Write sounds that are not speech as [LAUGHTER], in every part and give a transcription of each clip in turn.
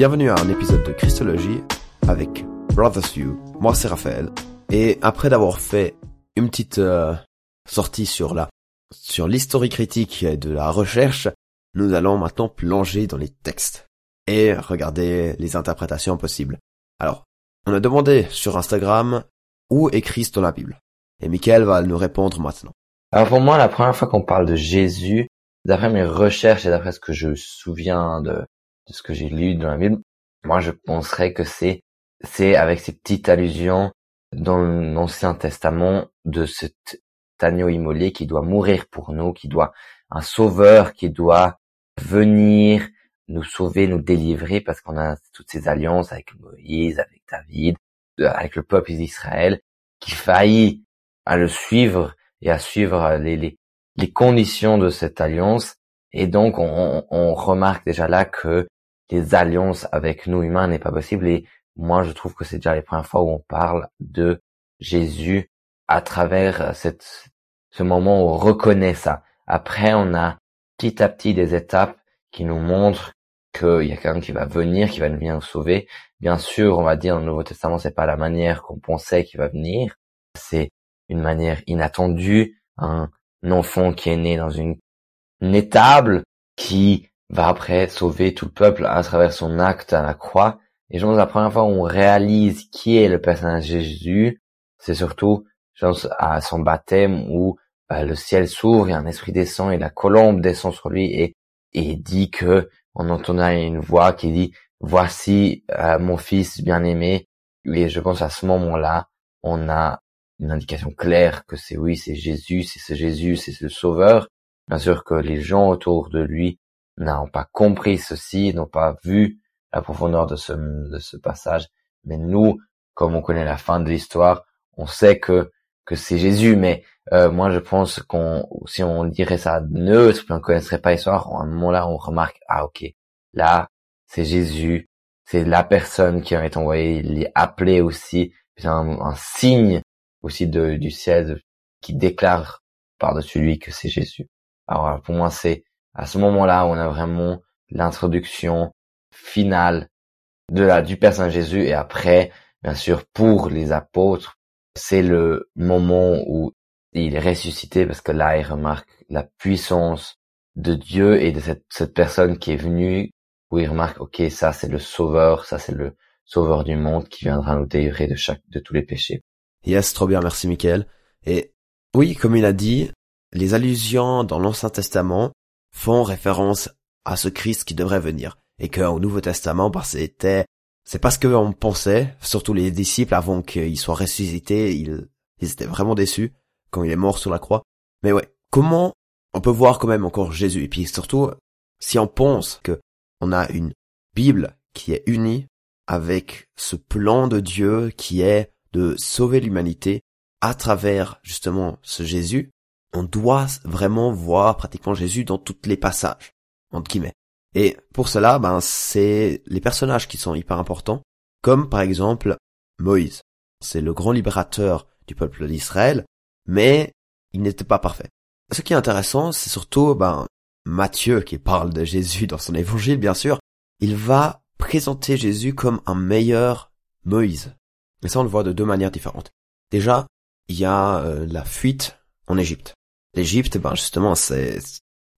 Bienvenue à un épisode de Christologie avec Brothers You. Moi c'est Raphaël. Et après d'avoir fait une petite euh, sortie sur la sur l'histoire critique de la recherche, nous allons maintenant plonger dans les textes et regarder les interprétations possibles. Alors, on a demandé sur Instagram où est Christ dans la Bible. Et Michael va nous répondre maintenant. Alors pour moi, la première fois qu'on parle de Jésus, d'après mes recherches et d'après ce que je souviens de, ce que j'ai lu dans la Bible, moi je penserais que c'est c'est avec ces petites allusions dans l'Ancien Testament de cet agneau immolé qui doit mourir pour nous, qui doit un sauveur qui doit venir nous sauver, nous délivrer parce qu'on a toutes ces alliances avec Moïse, avec David, avec le peuple d'Israël qui faillit à le suivre et à suivre les, les, les conditions de cette alliance. Et donc, on, on remarque déjà là que les alliances avec nous humains n'est pas possible. Et moi, je trouve que c'est déjà les premières fois où on parle de Jésus à travers cette, ce moment où on reconnaît ça. Après, on a petit à petit des étapes qui nous montrent qu'il y a quelqu'un qui va venir, qui va venir nous sauver. Bien sûr, on va dire dans le Nouveau Testament, c'est pas la manière qu'on pensait qu'il va venir. C'est une manière inattendue, un enfant qui est né dans une, une étable qui va après sauver tout le peuple à travers son acte à la croix. Et je pense la première fois où on réalise qui est le personnage Jésus, c'est surtout, je pense, à son baptême où bah, le ciel s'ouvre et un esprit descend et la colombe descend sur lui et, et dit que on entendra une voix qui dit voici euh, mon fils bien-aimé. Et je pense à ce moment-là, on a une indication claire que c'est oui, c'est Jésus, c'est ce Jésus, c'est ce Sauveur. Bien sûr que les gens autour de lui n'ont pas compris ceci, n'ont pas vu la profondeur de ce, de ce passage. Mais nous, comme on connaît la fin de l'histoire, on sait que que c'est Jésus. Mais euh, moi, je pense qu'on si on dirait ça neutre, puis on connaîtrait pas l'histoire, à un moment-là, on remarque ah ok, là c'est Jésus, c'est la personne qui a été envoyée, il est appelé aussi, c'est un, un, signe aussi de, du ciel qui déclare par-dessus lui que c'est Jésus. Alors pour moi, c'est à ce moment-là on a vraiment l'introduction finale de la du personnage Jésus et après, bien sûr, pour les apôtres, c'est le moment où il est ressuscité parce que là, il remarque la puissance de Dieu et de cette, cette personne qui est venue où il remarque, ok, ça c'est le sauveur, ça c'est le sauveur du monde qui viendra nous délivrer de chaque, de tous les péchés. Yes, trop bien, merci Michael. Et oui, comme il a dit, les allusions dans l'Ancien Testament font référence à ce Christ qui devrait venir. Et qu'au Nouveau Testament, bah, c'était, c'est pas ce qu'on pensait, surtout les disciples avant qu'il soit ressuscité, ils, ils étaient vraiment déçus quand il est mort sur la croix. Mais ouais, comment on peut voir quand même encore Jésus? Et puis surtout, si on pense que on a une Bible qui est unie avec ce plan de Dieu qui est de sauver l'humanité à travers justement ce Jésus, on doit vraiment voir pratiquement Jésus dans tous les passages, entre guillemets. Et pour cela, ben, c'est les personnages qui sont hyper importants, comme par exemple Moïse. C'est le grand libérateur du peuple d'Israël, mais il n'était pas parfait. Ce qui est intéressant, c'est surtout, ben, Matthieu qui parle de Jésus dans son évangile, bien sûr. Il va présenter Jésus comme un meilleur Moïse. Et ça, on le voit de deux manières différentes. Déjà, il y a euh, la fuite en Égypte. L'Égypte, ben justement, c'est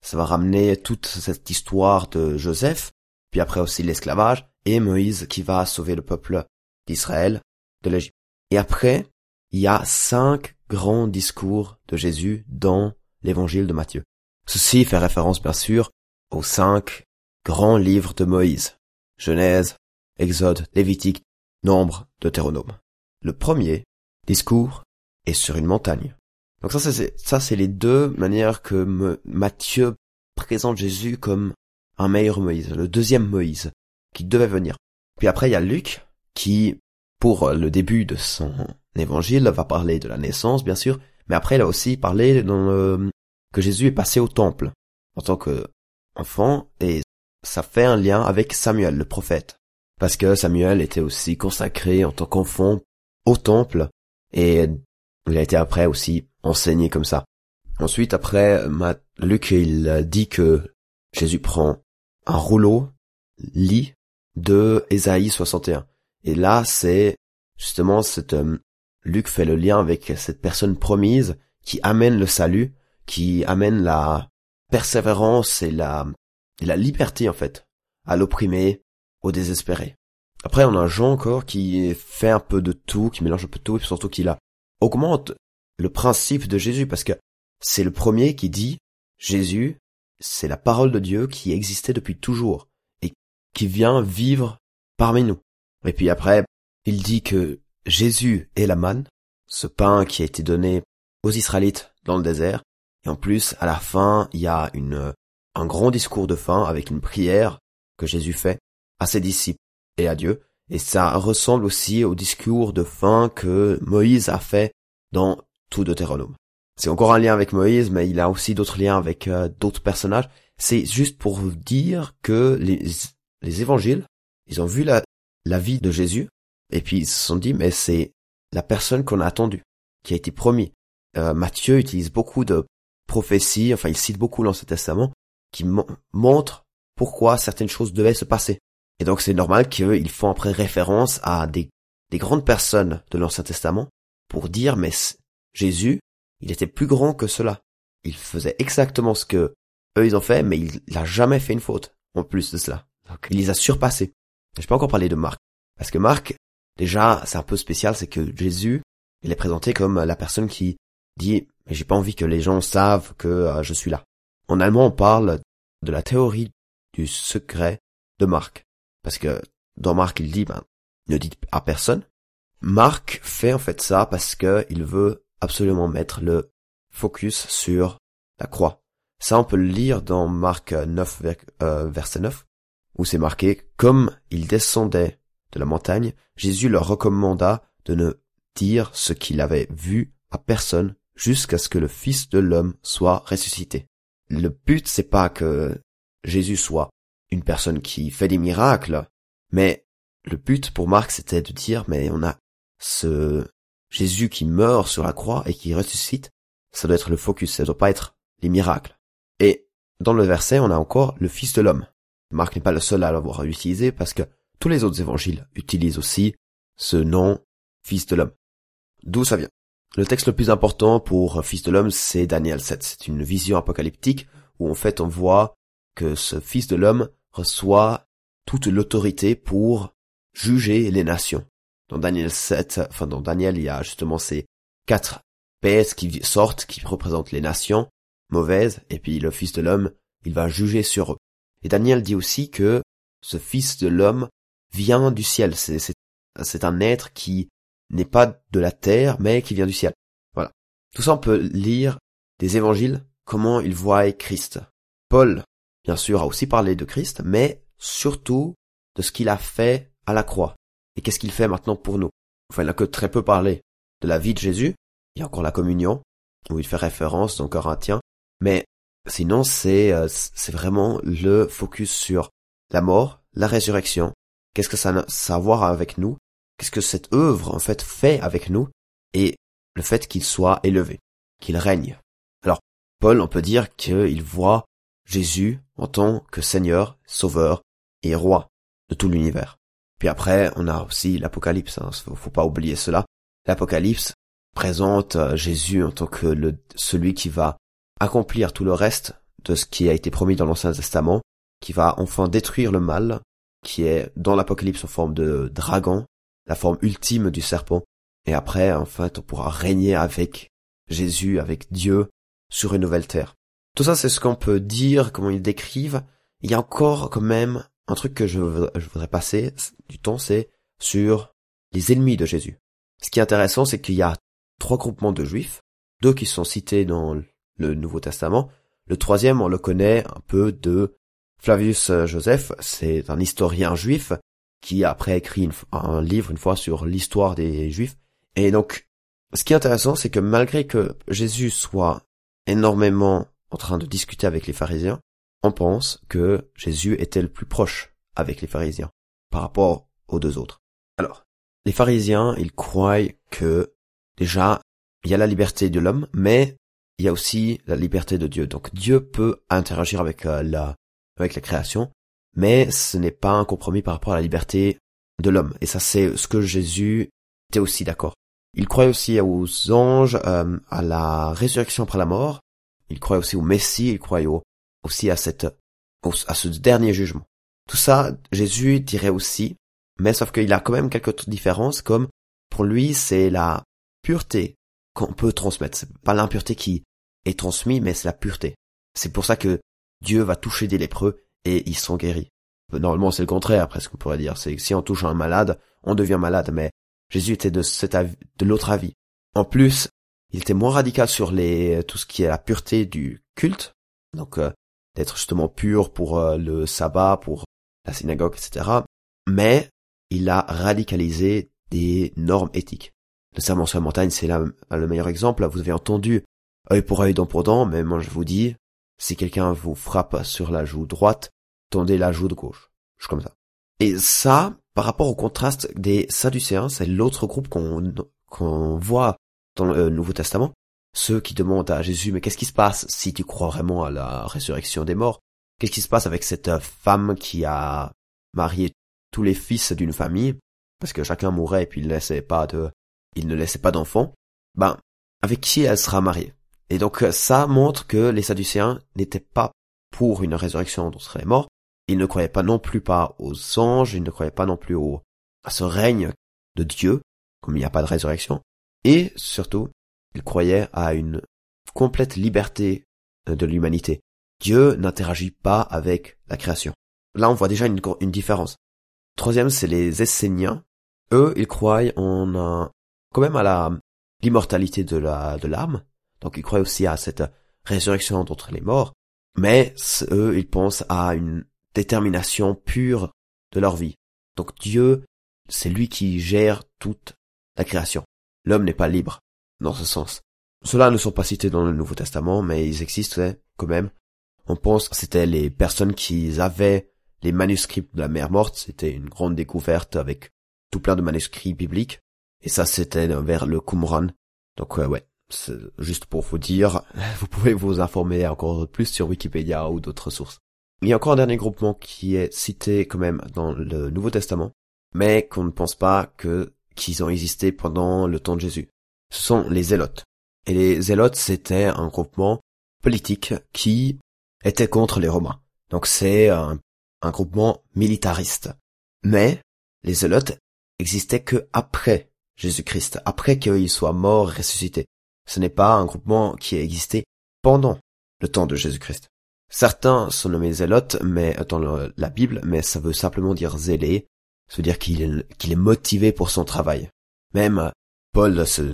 ça va ramener toute cette histoire de Joseph, puis après aussi l'esclavage, et Moïse qui va sauver le peuple d'Israël de l'Égypte. Et après, il y a cinq grands discours de Jésus dans l'évangile de Matthieu. Ceci fait référence bien sûr aux cinq grands livres de Moïse. Genèse, Exode, Lévitique, Nombre, Deutéronome. Le premier discours est sur une montagne. Donc ça, c'est ça, c'est les deux manières que Matthieu présente Jésus comme un meilleur Moïse, le deuxième Moïse qui devait venir. Puis après, il y a Luc qui, pour le début de son évangile, va parler de la naissance, bien sûr, mais après, il a aussi parlé dans le, que Jésus est passé au temple en tant que enfant et ça fait un lien avec Samuel, le prophète. Parce que Samuel était aussi consacré en tant qu'enfant au temple et il a été après aussi enseigné comme ça. Ensuite, après, Luc, il dit que Jésus prend un rouleau, lit, de Ésaïe 61. Et là, c'est justement euh, Luc fait le lien avec cette personne promise qui amène le salut, qui amène la persévérance et la, la liberté en fait à l'opprimé, au désespéré. Après, on a Jean encore qui fait un peu de tout, qui mélange un peu tout, et surtout qui là augmente le principe de Jésus, parce que c'est le premier qui dit Jésus, c'est la parole de Dieu qui existait depuis toujours et qui vient vivre parmi nous. Et puis après, il dit que Jésus est la manne, ce pain qui a été donné aux Israélites dans le désert. Et en plus, à la fin, il y a une, un grand discours de fin avec une prière que Jésus fait à ses disciples et à Dieu. Et ça ressemble aussi au discours de fin que Moïse a fait dans tout Deutéronome. C'est encore un lien avec Moïse, mais il a aussi d'autres liens avec euh, d'autres personnages. C'est juste pour dire que les, les évangiles, ils ont vu la, vie de Jésus, et puis ils se sont dit, mais c'est la personne qu'on a attendue, qui a été promis. Euh, Matthieu utilise beaucoup de prophéties, enfin il cite beaucoup l'Ancien Testament, qui montrent pourquoi certaines choses devaient se passer. Et donc c'est normal qu'ils font après référence à des, des grandes personnes de l'Ancien Testament pour dire mais Jésus, il était plus grand que cela. Il faisait exactement ce que eux ils ont fait, mais il n'a jamais fait une faute en plus de cela. Il les a surpassés. Je peux encore parler de Marc. Parce que Marc, déjà, c'est un peu spécial, c'est que Jésus, il est présenté comme la personne qui dit, mais j'ai pas envie que les gens savent que euh, je suis là. En allemand, on parle de la théorie du secret de Marc. Parce que dans Marc, il dit, ben, ne dites à personne. Marc fait en fait ça parce que il veut absolument mettre le focus sur la croix. Ça, on peut le lire dans Marc 9, euh, verset 9, où c'est marqué, comme il descendait de la montagne, Jésus leur recommanda de ne dire ce qu'il avait vu à personne jusqu'à ce que le Fils de l'homme soit ressuscité. Le but, c'est pas que Jésus soit une personne qui fait des miracles, mais le but pour Marc, c'était de dire, mais on a ce Jésus qui meurt sur la croix et qui ressuscite, ça doit être le focus, ça doit pas être les miracles. Et dans le verset, on a encore le Fils de l'homme. Marc n'est pas le seul à l'avoir utilisé parce que tous les autres évangiles utilisent aussi ce nom Fils de l'homme. D'où ça vient? Le texte le plus important pour Fils de l'homme, c'est Daniel 7. C'est une vision apocalyptique où en fait on voit que ce Fils de l'homme reçoit toute l'autorité pour juger les nations. Dans Daniel 7, enfin dans Daniel, il y a justement ces quatre bêtes qui sortent, qui représentent les nations mauvaises, et puis le Fils de l'homme, il va juger sur eux. Et Daniel dit aussi que ce Fils de l'homme vient du ciel. C'est un être qui n'est pas de la terre, mais qui vient du ciel. Voilà. Tout ça, on peut lire des évangiles, comment ils voient Christ. Paul, bien sûr, a aussi parlé de Christ, mais surtout de ce qu'il a fait à la croix. Et qu'est-ce qu'il fait maintenant pour nous? Enfin, il n'a que très peu parlé de la vie de Jésus. Il y a encore la communion, où il fait référence dans Corinthiens. Mais sinon, c'est euh, c'est vraiment le focus sur la mort, la résurrection. Qu'est-ce que ça a à voir avec nous? Qu'est-ce que cette œuvre, en fait, fait avec nous? Et le fait qu'il soit élevé, qu'il règne. Alors, Paul, on peut dire qu'il voit Jésus en tant que Seigneur, Sauveur et Roi de tout l'univers. Puis après, on a aussi l'Apocalypse, hein, faut, pas oublier cela. L'Apocalypse présente euh, Jésus en tant que celui qui va accomplir tout le reste de ce qui a été promis dans l'Ancien Testament, qui va enfin détruire le mal, qui est dans l'Apocalypse en forme de dragon, la forme ultime du serpent. Et après, en fait, on pourra régner avec Jésus, avec Dieu, sur une nouvelle terre. Tout ça, c'est ce qu'on peut dire, comment ils décrivent. Il y a encore quand même un truc que je, voudrais passer du temps, c'est sur les ennemis de Jésus. Ce qui est intéressant, c'est qu'il y a trois groupements de juifs, deux qui sont cités dans le Nouveau Testament. Le troisième, on le connaît un peu de Flavius Joseph, c'est un historien juif qui a après écrit un livre une fois sur l'histoire des juifs. Et donc, ce qui est intéressant, c'est que malgré que Jésus soit énormément en train de discuter avec les pharisiens, on pense que Jésus était le plus proche avec les pharisiens par rapport aux deux autres. Alors, les pharisiens, ils croient que déjà, il y a la liberté de l'homme, mais il y a aussi la liberté de Dieu. Donc Dieu peut interagir avec euh, la avec la création, mais ce n'est pas un compromis par rapport à la liberté de l'homme. Et ça, c'est ce que Jésus était aussi d'accord. Il croyait aussi aux anges, euh, à la résurrection après la mort. Il croyait aussi au Messie. Il croyait aussi à cette, à ce dernier jugement. Tout ça, Jésus dirait aussi, mais sauf qu'il a quand même quelques différences, comme pour lui, c'est la pureté qu'on peut transmettre. C'est pas l'impureté qui est transmise, mais c'est la pureté. C'est pour ça que Dieu va toucher des lépreux et ils sont guéris. Normalement, c'est le contraire, presque, on pourrait dire. C'est si on touche un malade, on devient malade, mais Jésus était de cet avis, de l'autre avis. En plus, il était moins radical sur les, tout ce qui est la pureté du culte. Donc, euh, d'être justement pur pour euh, le sabbat, pour la synagogue, etc. Mais, il a radicalisé des normes éthiques. Le serment sur la montagne, c'est là le meilleur exemple. Vous avez entendu œil pour œil, dent pour dent, mais moi je vous dis, si quelqu'un vous frappe sur la joue droite, tendez la joue de gauche. Je comme ça. Et ça, par rapport au contraste des Sadducéens, c'est l'autre groupe qu'on qu'on voit dans le Nouveau Testament. Ceux qui demandent à Jésus, mais qu'est-ce qui se passe si tu crois vraiment à la résurrection des morts? Qu'est-ce qui se passe avec cette femme qui a marié tous les fils d'une famille? Parce que chacun mourait et puis il ne laissait pas de, il ne laissait pas d'enfants. Ben, avec qui elle sera mariée? Et donc ça montre que les Sadducéens n'étaient pas pour une résurrection d'entre les morts, il ne croyait pas non plus pas aux anges, il ne croyait pas non plus au, à ce règne de Dieu, comme il n'y a pas de résurrection. Et surtout, il croyait à une complète liberté euh, de l'humanité. Dieu n'interagit pas avec la création. Là, on voit déjà une, une différence. Troisième, c'est les Esséniens. Eux, ils croient en un, quand même à la l'immortalité de l'âme. Donc, ils croient aussi à cette résurrection d'entre les morts. Mais eux, ils pensent à une détermination pure de leur vie. Donc Dieu, c'est lui qui gère toute la création. L'homme n'est pas libre, dans ce sens. Ceux-là ne sont pas cités dans le Nouveau Testament, mais ils existaient quand même. On pense que c'était les personnes qui avaient les manuscrits de la mer morte. C'était une grande découverte avec tout plein de manuscrits bibliques. Et ça, c'était vers le Qumran. Donc ouais, juste pour vous dire, [LAUGHS] vous pouvez vous informer encore plus sur Wikipédia ou d'autres sources. Il y a encore un dernier groupement qui est cité quand même dans le Nouveau Testament, mais qu'on ne pense pas que qu'ils ont existé pendant le temps de Jésus. Sont les Zélotes. Et les Zélotes, c'était un groupement politique qui était contre les Romains. Donc c'est un, groupement militariste. Mais les Zélotes existaient que après Jésus-Christ, après qu'il soit mort et ressuscité. Ce n'est pas un groupement qui a existé pendant le temps de Jésus-Christ. Certains sont nommés zélotes, mais dans la Bible, mais ça veut simplement dire zélé. Ça veut dire qu'il est, motivé pour son travail. Même Paul se,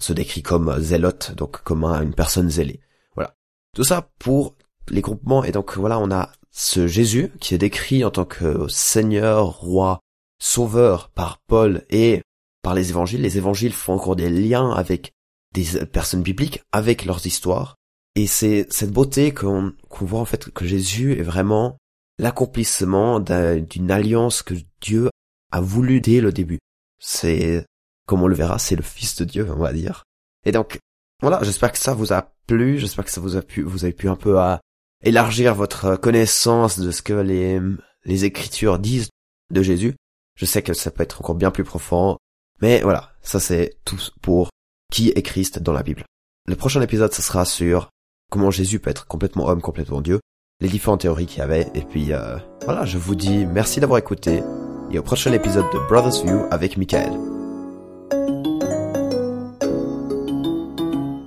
se décrit comme zélote, donc comme une personne zélée. Voilà. Tout ça pour les groupements. Et donc voilà, on a ce Jésus qui est décrit en tant que Seigneur, Roi, Sauveur par Paul et par les évangiles. Les évangiles font encore des liens avec des personnes bibliques, avec leurs histoires. Et c'est cette beauté qu'on voit en fait que Jésus est vraiment l'accomplissement d'une alliance que Dieu a voulu dès le début. C'est, comme on le verra, c'est le Fils de Dieu, on va dire. Et donc, voilà, j'espère que ça vous a plu, j'espère que ça vous a pu, vous avez pu un peu à élargir votre connaissance de ce que les, les Écritures disent de Jésus. Je sais que ça peut être encore bien plus profond, mais voilà, ça c'est tout pour qui est Christ dans la Bible. Le prochain épisode, ce sera sur comment Jésus peut être complètement homme, complètement Dieu, les différentes théories qu'il y avait, et puis euh, voilà, je vous dis merci d'avoir écouté, et au prochain épisode de Brothers View avec Michael. Música